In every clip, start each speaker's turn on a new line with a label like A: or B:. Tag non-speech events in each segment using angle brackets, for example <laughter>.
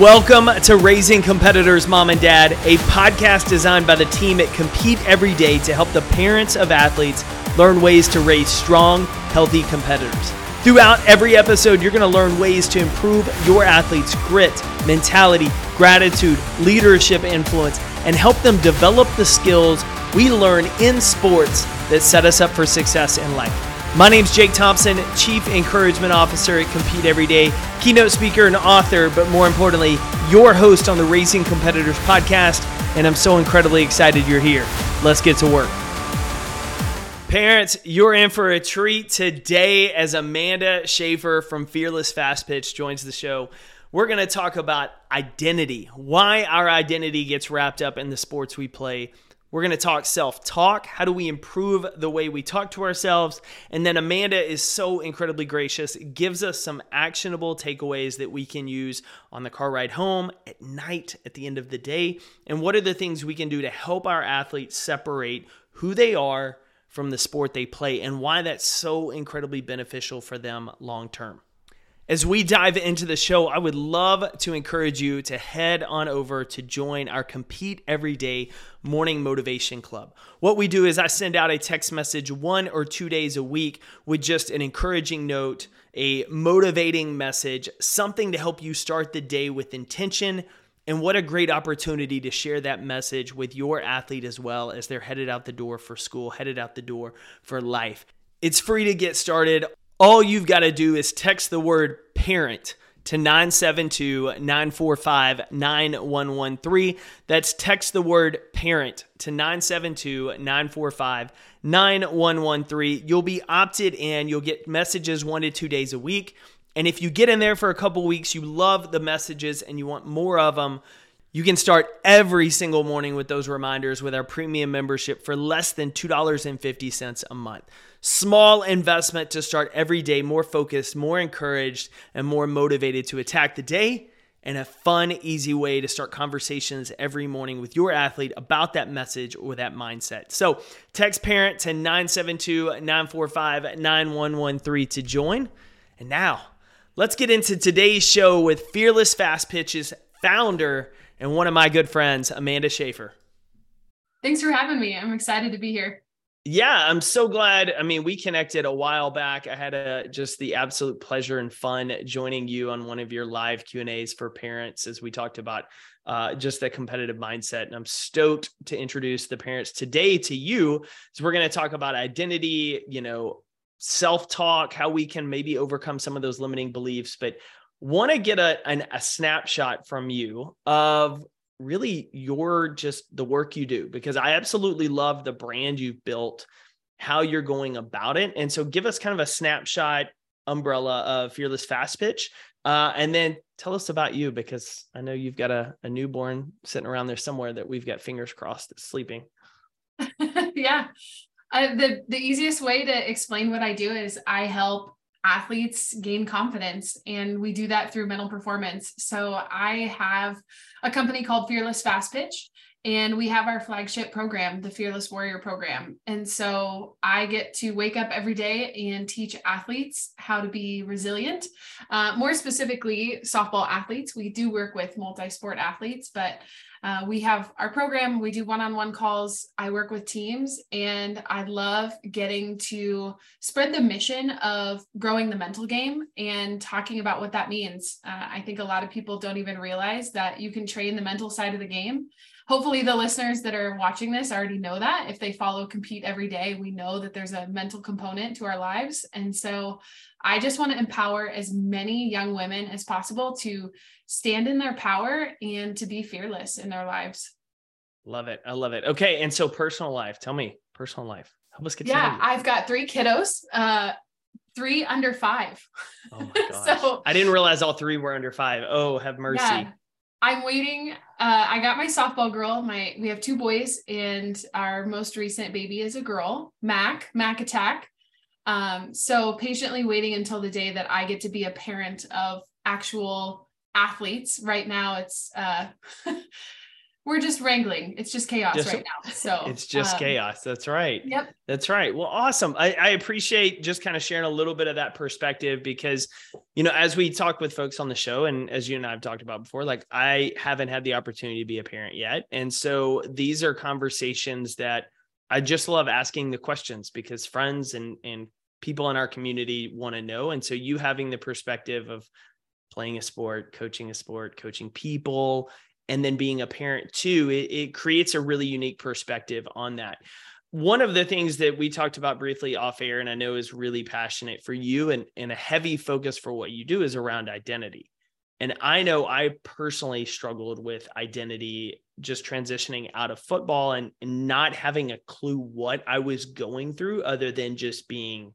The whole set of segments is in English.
A: Welcome to Raising Competitors, Mom and Dad, a podcast designed by the team at Compete Every Day to help the parents of athletes learn ways to raise strong, healthy competitors. Throughout every episode, you're going to learn ways to improve your athletes' grit, mentality, gratitude, leadership influence, and help them develop the skills we learn in sports that set us up for success in life. My name's Jake Thompson, Chief Encouragement Officer at Compete Every Day, keynote speaker and author, but more importantly, your host on the Raising Competitors podcast. And I'm so incredibly excited you're here. Let's get to work. Parents, you're in for a treat today as Amanda Schaefer from Fearless Fast Pitch joins the show. We're going to talk about identity, why our identity gets wrapped up in the sports we play we're going to talk self talk. How do we improve the way we talk to ourselves? And then Amanda is so incredibly gracious, gives us some actionable takeaways that we can use on the car ride home, at night, at the end of the day. And what are the things we can do to help our athletes separate who they are from the sport they play and why that's so incredibly beneficial for them long term. As we dive into the show, I would love to encourage you to head on over to join our Compete Everyday Morning Motivation Club. What we do is I send out a text message one or two days a week with just an encouraging note, a motivating message, something to help you start the day with intention. And what a great opportunity to share that message with your athlete as well as they're headed out the door for school, headed out the door for life. It's free to get started. All you've got to do is text the word parent to 972 945 9113. That's text the word parent to 972 945 9113. You'll be opted in. You'll get messages one to two days a week. And if you get in there for a couple weeks, you love the messages and you want more of them, you can start every single morning with those reminders with our premium membership for less than $2.50 a month. Small investment to start every day more focused, more encouraged, and more motivated to attack the day, and a fun, easy way to start conversations every morning with your athlete about that message or that mindset. So text parent to 972 945 9113 to join. And now, let's get into today's show with Fearless Fast Pitches founder and one of my good friends, Amanda Schaefer.
B: Thanks for having me. I'm excited to be here.
A: Yeah, I'm so glad. I mean, we connected a while back. I had a just the absolute pleasure and fun joining you on one of your live Q and A's for parents as we talked about uh, just that competitive mindset. And I'm stoked to introduce the parents today to you. So we're going to talk about identity, you know, self talk, how we can maybe overcome some of those limiting beliefs. But want to get a an, a snapshot from you of really your just the work you do because I absolutely love the brand you've built, how you're going about it. And so give us kind of a snapshot umbrella of Fearless Fast Pitch. Uh, and then tell us about you because I know you've got a, a newborn sitting around there somewhere that we've got fingers crossed that's sleeping. <laughs>
B: yeah. The the easiest way to explain what I do is I help athletes gain confidence and we do that through mental performance. So i have a company called fearless fast pitch and we have our flagship program the fearless warrior program. And so i get to wake up every day and teach athletes how to be resilient. Uh, more specifically softball athletes. We do work with multi-sport athletes but uh, we have our program, we do one on one calls. I work with teams, and I love getting to spread the mission of growing the mental game and talking about what that means. Uh, I think a lot of people don't even realize that you can train the mental side of the game. Hopefully, the listeners that are watching this already know that. If they follow Compete every day, we know that there's a mental component to our lives. And so I just want to empower as many young women as possible to stand in their power and to be fearless in their lives.
A: Love it. I love it. Okay. And so personal life, tell me personal life.
B: Help us get Yeah, I've got three kiddos, uh, three under five.
A: Oh <laughs> my gosh. so I didn't realize all three were under five. Oh, have mercy. Yeah.
B: I'm waiting. Uh, I got my softball girl. My we have two boys, and our most recent baby is a girl, Mac, Mac Attack. Um, so patiently waiting until the day that I get to be a parent of actual athletes. Right now, it's uh, <laughs> we're just wrangling. It's just chaos just, right now. So
A: it's just um, chaos. That's right.
B: Yep.
A: That's right. Well, awesome. I, I, appreciate just kind of sharing a little bit of that perspective because, you know, as we talk with folks on the show, and as you and I have talked about before, like I haven't had the opportunity to be a parent yet. And so these are conversations that I just love asking the questions because friends and, and people in our community want to know. And so you having the perspective of playing a sport, coaching a sport, coaching people, and then being a parent too, it, it creates a really unique perspective on that. One of the things that we talked about briefly off air, and I know is really passionate for you and, and a heavy focus for what you do is around identity. And I know I personally struggled with identity just transitioning out of football and, and, not having a clue what I was going through other than just being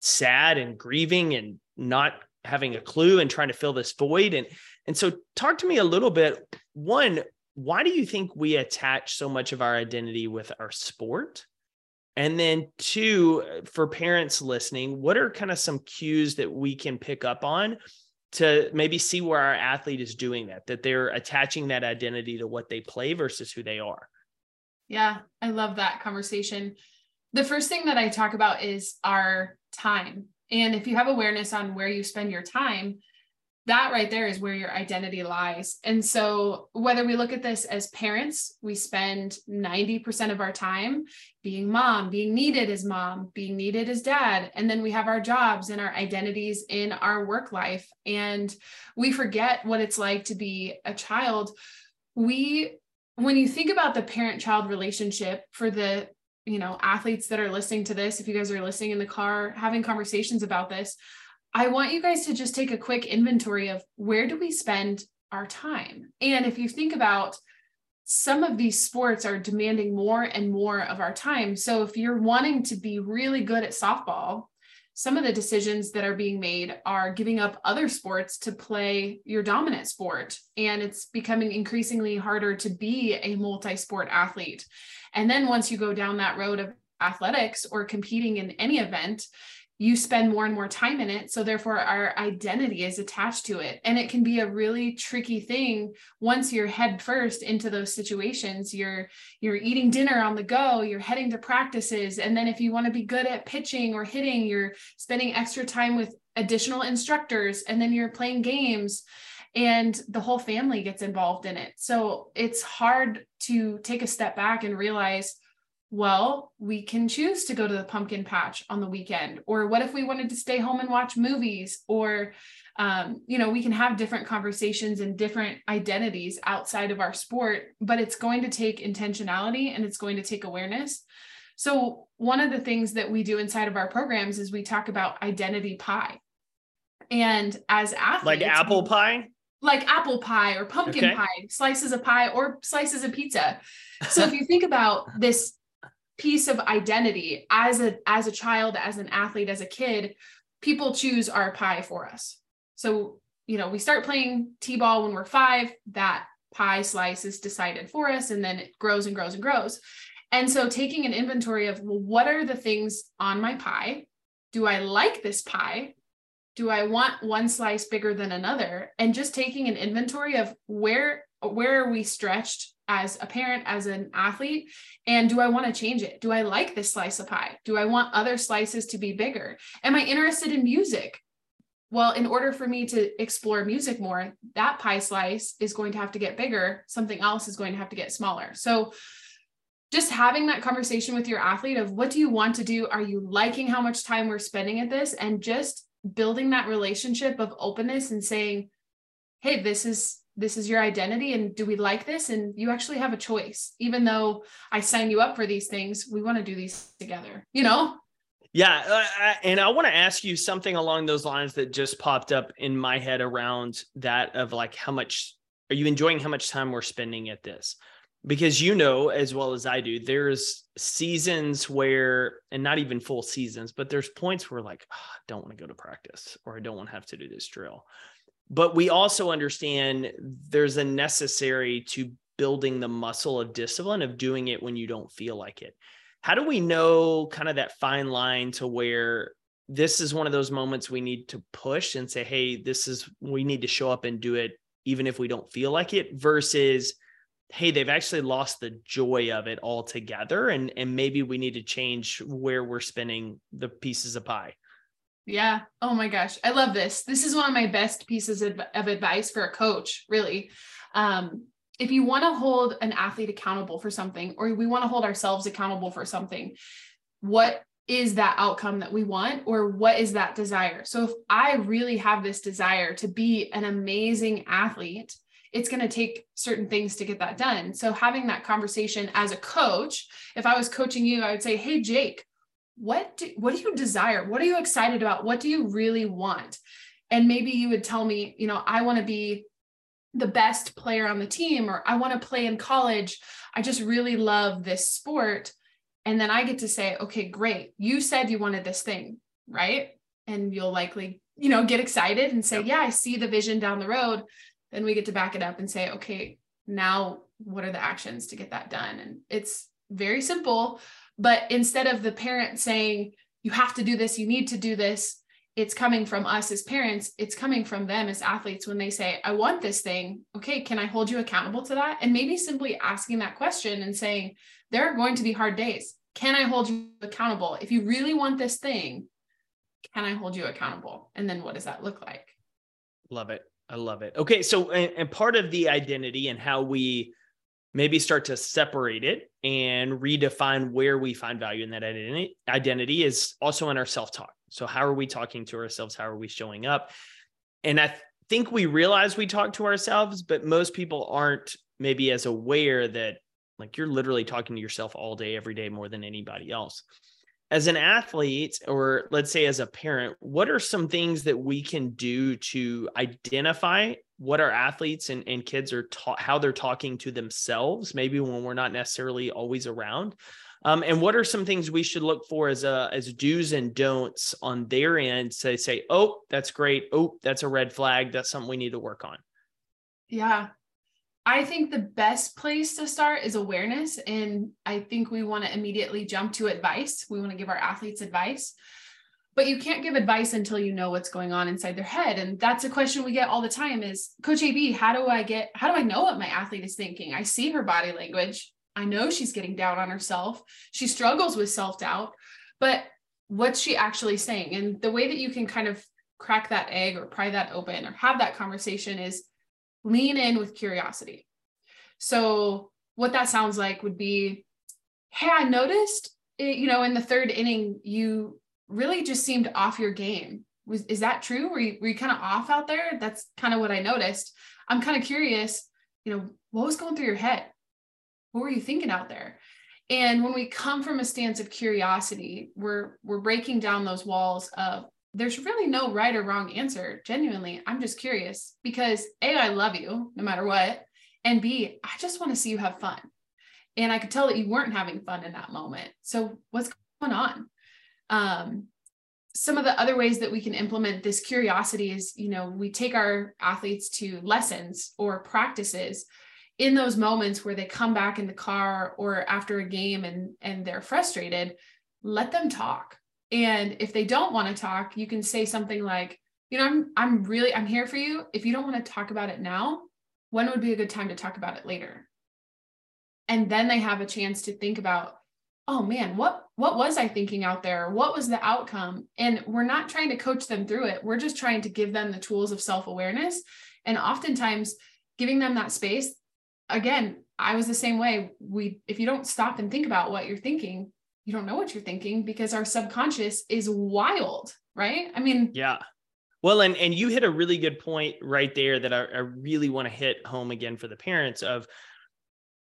A: sad and grieving and not having a clue and trying to fill this void. And and so, talk to me a little bit. One, why do you think we attach so much of our identity with our sport? And then, two, for parents listening, what are kind of some cues that we can pick up on to maybe see where our athlete is doing that, that they're attaching that identity to what they play versus who they are?
B: Yeah, I love that conversation. The first thing that I talk about is our time. And if you have awareness on where you spend your time, that right there is where your identity lies. And so, whether we look at this as parents, we spend 90% of our time being mom, being needed as mom, being needed as dad. And then we have our jobs and our identities in our work life. And we forget what it's like to be a child. We, when you think about the parent child relationship for the you know athletes that are listening to this if you guys are listening in the car having conversations about this I want you guys to just take a quick inventory of where do we spend our time? And if you think about some of these sports are demanding more and more of our time. So if you're wanting to be really good at softball, some of the decisions that are being made are giving up other sports to play your dominant sport. And it's becoming increasingly harder to be a multi sport athlete. And then once you go down that road of athletics or competing in any event, you spend more and more time in it so therefore our identity is attached to it. And it can be a really tricky thing once you're head first into those situations. You're you're eating dinner on the go you're heading to practices and then if you want to be good at pitching or hitting you're spending extra time with additional instructors and then you're playing games and the whole family gets involved in it. So it's hard to take a step back and realize well, we can choose to go to the pumpkin patch on the weekend. Or what if we wanted to stay home and watch movies? Or, um, you know, we can have different conversations and different identities outside of our sport, but it's going to take intentionality and it's going to take awareness. So, one of the things that we do inside of our programs is we talk about identity pie. And as athletes,
A: like apple pie?
B: Like apple pie or pumpkin okay. pie, slices of pie or slices of pizza. So, if you think about this piece of identity as a as a child as an athlete as a kid people choose our pie for us. So you know we start playing t-ball when we're five that pie slice is decided for us and then it grows and grows and grows. And so taking an inventory of well, what are the things on my pie? Do i like this pie? Do i want one slice bigger than another? And just taking an inventory of where where are we stretched as a parent, as an athlete? And do I want to change it? Do I like this slice of pie? Do I want other slices to be bigger? Am I interested in music? Well, in order for me to explore music more, that pie slice is going to have to get bigger. Something else is going to have to get smaller. So, just having that conversation with your athlete of what do you want to do? Are you liking how much time we're spending at this? And just building that relationship of openness and saying, hey, this is this is your identity and do we like this? And you actually have a choice. Even though i sign you up for these things we want to do these together you know?
A: Yeah uh, and i want to ask you something along those lines that just popped up in my head around that of like how much are you enjoying how much time we're spending at this? Because you know as well as i do there's seasons where and not even full seasons but there's points where like oh, i don't want to go to practice or i don't want to have to do this drill but we also understand there's a necessary to building the muscle of discipline of doing it when you don't feel like it how do we know kind of that fine line to where this is one of those moments we need to push and say hey this is we need to show up and do it even if we don't feel like it versus hey, they've actually lost the joy of it altogether. And, and maybe we need to change where we're spending the pieces of pie.
B: Yeah. Oh my gosh. I love this. This is one of my best pieces of, of advice for a coach, really. Um, if you want to hold an athlete accountable for something, or we want to hold ourselves accountable for something, what is that outcome that we want or what is that desire so if i really have this desire to be an amazing athlete it's going to take certain things to get that done so having that conversation as a coach if i was coaching you i would say hey jake what do, what do you desire what are you excited about what do you really want and maybe you would tell me you know i want to be the best player on the team or i want to play in college i just really love this sport and then I get to say, okay, great. You said you wanted this thing, right? And you'll likely, you know, get excited and say, yeah, I see the vision down the road. Then we get to back it up and say, okay, now what are the actions to get that done? And it's very simple. But instead of the parent saying, you have to do this, you need to do this, it's coming from us as parents it's coming from them as athletes when they say i want this thing okay can i hold you accountable to that and maybe simply asking that question and saying there are going to be hard days can I hold you accountable? If you really want this thing, can I hold you accountable? And then what does that look like?
A: Love it. I love it. Okay. So, and, and part of the identity and how we maybe start to separate it and redefine where we find value in that identity, identity is also in our self talk. So, how are we talking to ourselves? How are we showing up? And I think we realize we talk to ourselves, but most people aren't maybe as aware that like you're literally talking to yourself all day, every day, more than anybody else. As an athlete, or let's say as a parent, what are some things that we can do to identify what our athletes and, and kids are taught, how they're talking to themselves, maybe when we're not necessarily always around? Um, and what are some things we should look for as a as do's and don'ts on their end They say, oh, that's great. Oh, that's a red flag. That's something we need to work on.
B: Yeah, I think the best place to start is awareness. And I think we want to immediately jump to advice. We want to give our athletes advice. But you can't give advice until you know what's going on inside their head. And that's a question we get all the time is Coach AB, how do I get, how do I know what my athlete is thinking? I see her body language. I know she's getting down on herself. She struggles with self doubt, but what's she actually saying? And the way that you can kind of crack that egg or pry that open or have that conversation is lean in with curiosity. So, what that sounds like would be hey, I noticed, it, you know, in the third inning, you really just seemed off your game. Was, is that true? Were you, were you kind of off out there? That's kind of what I noticed. I'm kind of curious, you know, what was going through your head? What were you thinking out there? And when we come from a stance of curiosity, we're we're breaking down those walls of there's really no right or wrong answer. Genuinely, I'm just curious because A, I love you no matter what. And B, I just want to see you have fun. And I could tell that you weren't having fun in that moment. So what's going on? Um, some of the other ways that we can implement this curiosity is, you know, we take our athletes to lessons or practices in those moments where they come back in the car or after a game and and they're frustrated, let them talk and if they don't want to talk, you can say something like, you know, I'm I'm really I'm here for you. If you don't want to talk about it now, when would be a good time to talk about it later? And then they have a chance to think about, oh man, what what was I thinking out there? What was the outcome? And we're not trying to coach them through it. We're just trying to give them the tools of self-awareness. And oftentimes giving them that space, again, I was the same way. We if you don't stop and think about what you're thinking, you don't know what you're thinking because our subconscious is wild, right? I mean,
A: yeah. Well, and and you hit a really good point right there that I, I really want to hit home again for the parents of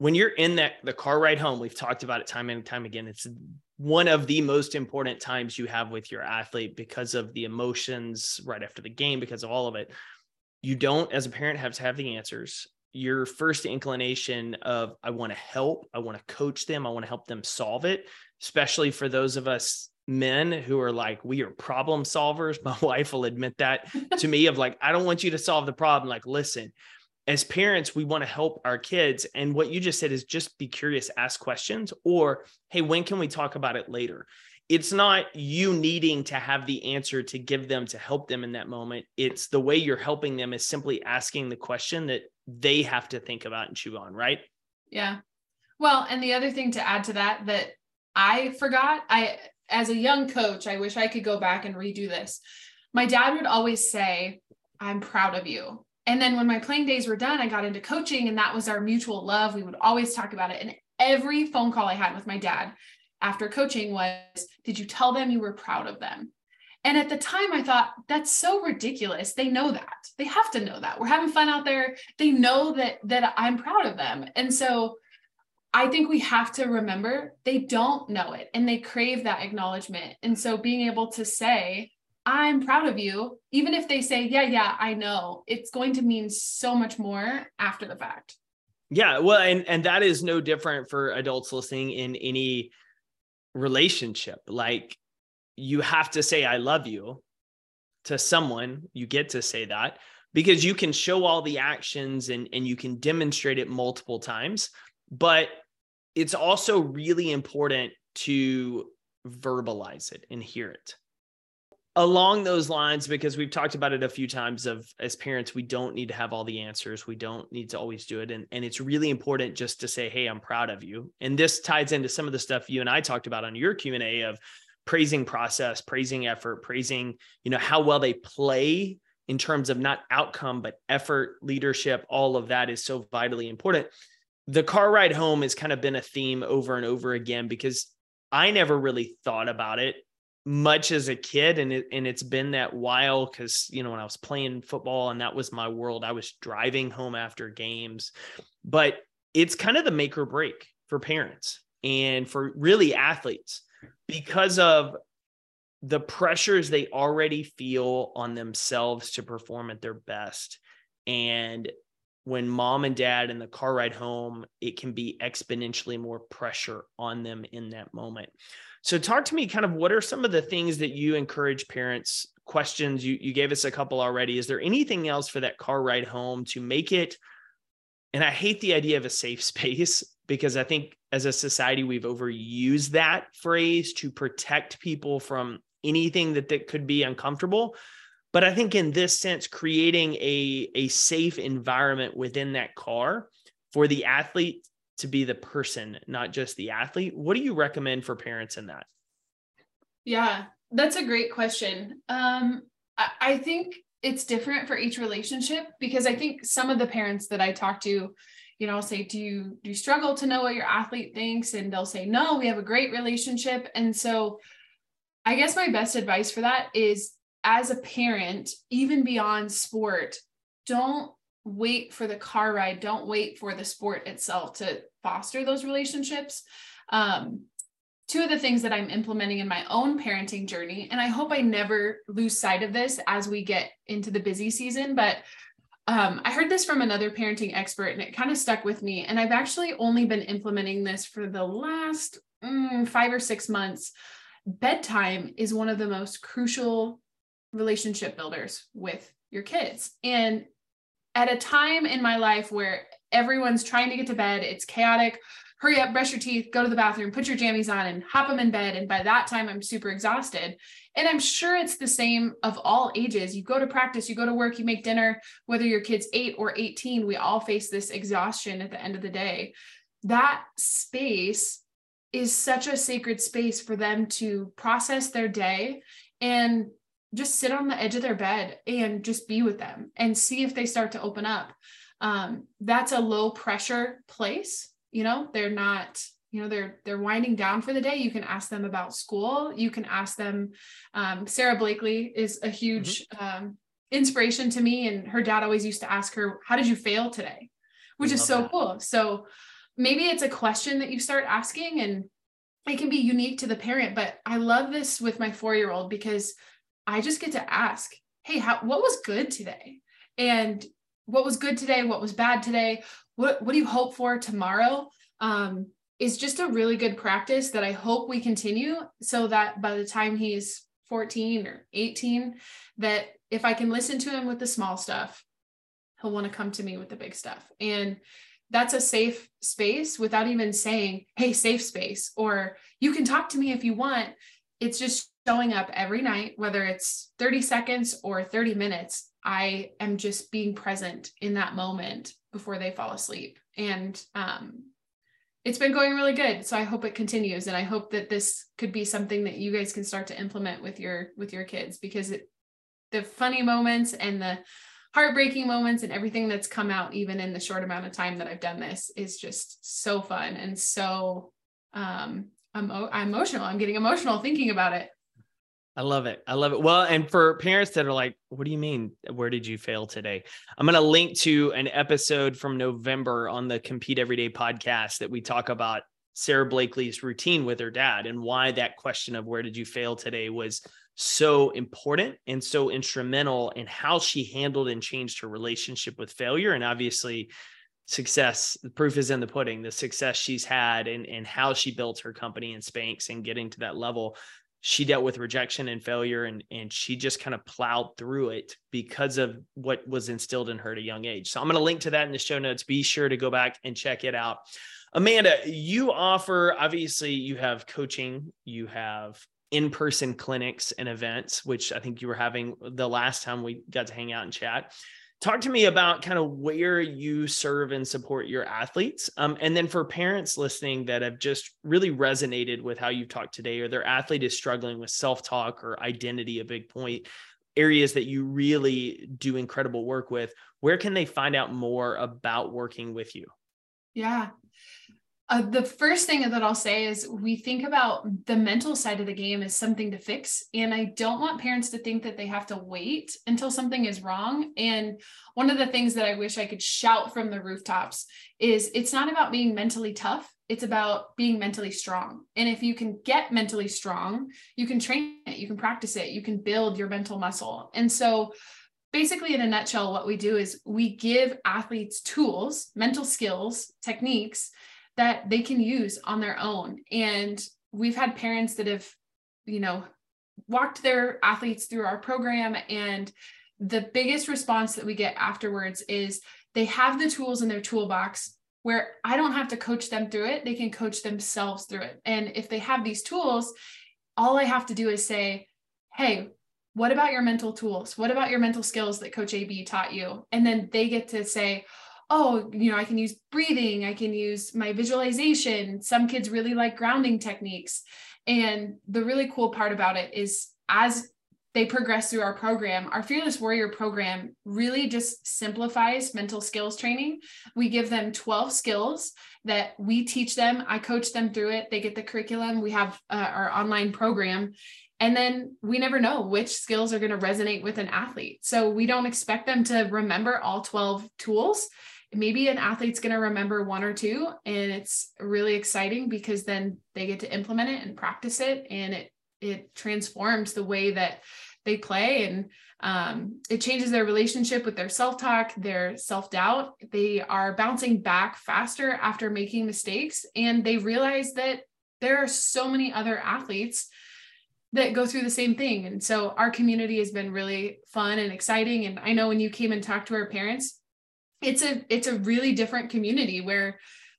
A: when you're in that the car ride home. We've talked about it time and time again. It's one of the most important times you have with your athlete because of the emotions right after the game, because of all of it. You don't, as a parent, have to have the answers your first inclination of I want to help, I want to coach them, I want to help them solve it especially for those of us men who are like we are problem solvers <laughs> my wife will admit that to me of like i don't want you to solve the problem like listen as parents we want to help our kids and what you just said is just be curious ask questions or hey when can we talk about it later it's not you needing to have the answer to give them to help them in that moment it's the way you're helping them is simply asking the question that they have to think about and chew on right
B: Yeah. Well, and the other thing to add to that that I forgot, I as a young coach, I wish I could go back and redo this. My dad would always say, "I'm proud of you." And then when my playing days were done, I got into coaching and that was our mutual love. We would always talk about it. And every phone call I had with my dad after coaching was, Did you tell them you were proud of them? And at the time, I thought, that's so ridiculous. They know that. They have to know that. We're having fun out there. They know that that I'm proud of them. And so I think we have to remember they don't know it and they crave that acknowledgement. And so being able to say, I'm proud of you, even if they say, Yeah, yeah, I know, it's going to mean so much more after the fact.
A: Yeah, well, and and that is no different for adults listening in any relationship. Like you have to say I love you to someone, you get to say that because you can show all the actions and and you can demonstrate it multiple times, but it's also really important to verbalize it and hear it along those lines because we've talked about it a few times of as parents we don't need to have all the answers. We don't need to always do it. And, and it's really important just to say hey i'm proud of you. And this ties into some of the stuff you and i talked about on your q&a of praising process praising effort praising you know how well they play in terms of not outcome but effort leadership all of that is so vitally important. The car ride home has kind of been a theme over and over again because i never really thought about it much as a kid and it and it's been that while cuz you know when I was playing football and that was my world I was driving home after games. But it's kind of the make or break for parents and for really athletes because of the pressures they already feel on themselves to perform at their best. And when mom and dad in the car ride home it can be exponentially more pressure on them in that moment so talk to me kind of what are some of the things that you encourage parents questions you you gave us a couple already. Is there anything else for that car ride home to make it and I hate the idea of a safe <laughs> space because I think as a society we've overused that phrase to protect people from anything that that could be uncomfortable. But I think in this sense creating a a safe environment within that car for the athlete to be the person, not just the athlete. What do you recommend for parents in that?
B: Yeah, that's a great question. Um, I, I think it's different for each relationship because I think some of the parents that I talk to, you know, I'll say, do you do you struggle to know what your athlete thinks? And they'll say, no, we have a great relationship. And so I guess my best advice for that is as a parent, even beyond sport, don't wait for the car ride don't wait for the sport itself to foster those relationships. Um, two of the things that i'm implementing in my own parenting journey and i hope i never lose sight of this as we get into the busy season but um, i heard this from another parenting expert and it kind of stuck with me and i've actually only been implementing this for the last mm, five or six months. Bedtime is one of the most crucial relationship builders with your kids and at a time in my life where everyone's trying to get to bed, it's chaotic. Hurry up, brush your teeth, go to the bathroom, put your jammies on, and hop them in bed. And by that time, I'm super exhausted. And I'm sure it's the same of all ages. You go to practice, you go to work, you make dinner, whether your kid's eight or 18, we all face this exhaustion at the end of the day. That space is such a sacred space for them to process their day and just sit on the edge of their bed and just be with them and see if they start to open up. Um, that's a low pressure place. You know, they're not, you know, they're they're winding down for the day. You can ask them about school. You can ask them. Um, Sara Blakely is a huge mm-hmm. um, inspiration to me, and her dad always used to ask her, "How did you fail today?" Which is so that. cool. So maybe it's a question that you start asking, and it can be unique to the parent. But I love this with my four year old because I just get to ask, hey, how, what was good today? And what was good today? What was bad today? What, what do you hope for tomorrow? Um, is just a really good practice that I hope we continue so that by the time he's 14 or 18, that if I can listen to him with the small stuff, he'll want to come to me with the big stuff. And that's a safe space without even saying, hey, safe space, or you can talk to me if you want. It's just showing up every night, whether it's 30 seconds or 30 minutes, I am just being present in that moment before they fall asleep. And um, it's been going really good. So I hope it continues. And I hope that this could be something that you guys can start to implement with your with your kids because it the funny moments and the heartbreaking moments and everything that's come out even in the short amount of time that I've done this is just so fun and so um I'm emotional. I'm getting emotional thinking about it.
A: I love it. I love it. Well, and for parents that are like, what do you mean? Where did you fail today? I'm going to link to an episode from November on the Compete Everyday podcast that we talk about Sara Blakely's routine with her dad and why that question of where did you fail today was so important and so instrumental in how she handled and changed her relationship with failure. And obviously, success the proof is in the pudding the success she's had and and how she built her company in spanx and getting to that level she dealt with rejection and failure and and she just kind of plowed through it because of what was instilled in her at a young age. So i'm going to link to that in the show notes. Be sure to go back and check it out. Amanda you offer obviously you have coaching you have in-person clinics and events which i think you were having the last time we got to hang out and chat talk to me about kind of where you serve and support your athletes um, and then for parents listening that have just really resonated with how you've talked today or their athlete is struggling with self-talk or identity a big point areas that you really do incredible work with where can they find out more about working with you?
B: Yeah uh, the first thing that I'll say is we think about the mental side of the game as something to fix. And I don't want parents to think that they have to wait until something is wrong. And one of the things that I wish I could shout from the rooftops is it's not about being mentally tough, it's about being mentally strong. And if you can get mentally strong, you can train it, you can practice it, you can build your mental muscle. And so, basically in a nutshell what we do is we give athletes tools mental skills techniques that they can use on their own. And we've had parents that have, you know, walked their athletes through our program and the biggest response that we get afterwards is they have the tools in their toolbox where I don't have to coach them through it. They can coach themselves through it. And if they have these tools, all I have to do is say, Hey, what about your mental tools? What about your mental skills that Coach AB taught you? And then they get to say, oh, you know, I can use breathing, I can use my visualization. Some kids really like grounding techniques. And the really cool part about it is as they progress through our program, our Fearless Warrior program really just simplifies mental skills training. We give them 12 skills that we teach them. I coach them through it. They get the curriculum. We have uh, our online program. And then we never know which skills are going to resonate with an athlete. So we don't expect them to remember all 12 tools maybe an athlete's going to remember one or two and it's really exciting because then they get to implement it and practice it and it it transforms the way that they play and um, it changes their relationship with their self-talk their self-doubt. They are bouncing back faster after making mistakes and they realize that there are so many other athletes that go through the same thing. And so our community has been really fun and exciting. And i know when you came and talked to our parents it's a it's a really different community where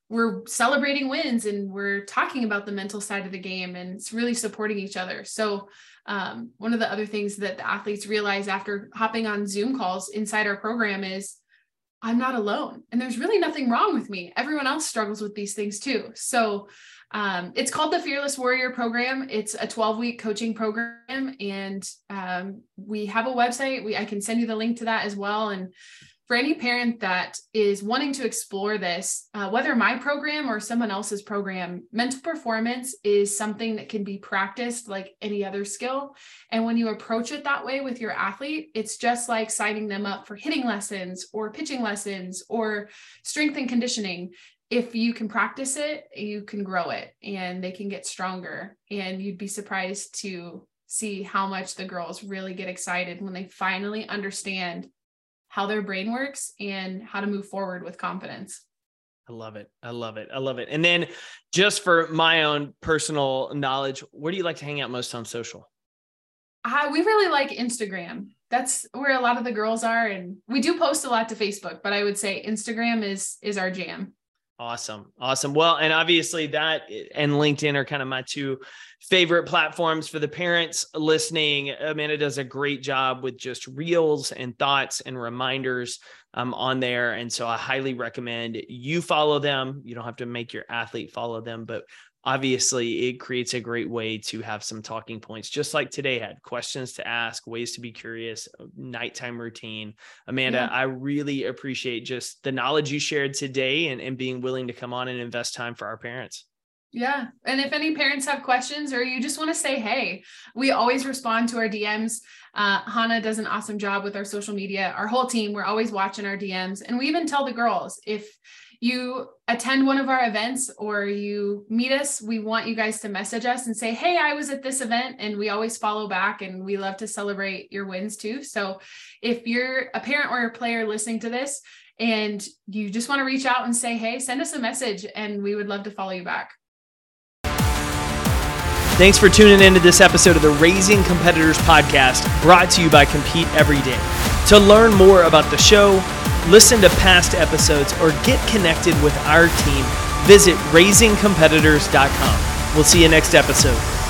B: we're celebrating wins and we're talking about the mental side of the game and it's really supporting each other. So um, one of the other things that the athletes realize after hopping on zoom calls inside our program is i'm not alone and there's really nothing wrong with me. Everyone else struggles with these things too. So um, it's called the fearless warrior program. It's a 12 week coaching program and um, we have a website. We i can send you the link to that as well. And for any parent that is wanting to explore this, uh, whether my program or someone else's program, mental performance is something that can be practiced like any other skill. And when you approach it that way with your athlete, it's just like signing them up for hitting lessons or pitching lessons or strength and conditioning. If you can practice it, you can grow it and they can get stronger. And you'd be surprised to see how much the girls really get excited when they finally understand how their brain works and how to move forward with confidence.
A: I love it. I love it. I love it. And then just for my own personal knowledge, where do you like to hang out most on social?
B: Uh, we really like Instagram. That's where a lot of the girls are. And we do post a lot to Facebook, but I would say Instagram is is our jam.
A: Awesome. Awesome. Well, and obviously that and LinkedIn are kind of my two favorite platforms for the parents listening. Amanda does a great job with just reels and thoughts and reminders um, on there. And so I highly recommend you follow them. You don't have to make your athlete follow them, but obviously it creates a great way to have some talking points just like today had questions to ask ways to be curious nighttime routine amanda yeah. i really appreciate just the knowledge you shared today and, and being willing to come on and invest time for our parents
B: yeah. And if any parents have questions or you just want to say, hey, we always respond to our DMs. Uh, Hannah does an awesome job with our social media. Our whole team, we're always watching our DMs. And we even tell the girls if you attend one of our events or you meet us, we want you guys to message us and say, Hey, I was at this event. And we always follow back and we love to celebrate your wins too. So if you're a parent or a player listening to this and you just want to reach out and say, Hey, send us a message and we would love to follow you back.
A: Thanks for tuning into this episode of the Raising Competitors podcast brought to you by Compete Every Day. To learn more about the show, listen to past episodes, or get connected with our team, visit raisingcompetitors.com. We'll see you next episode.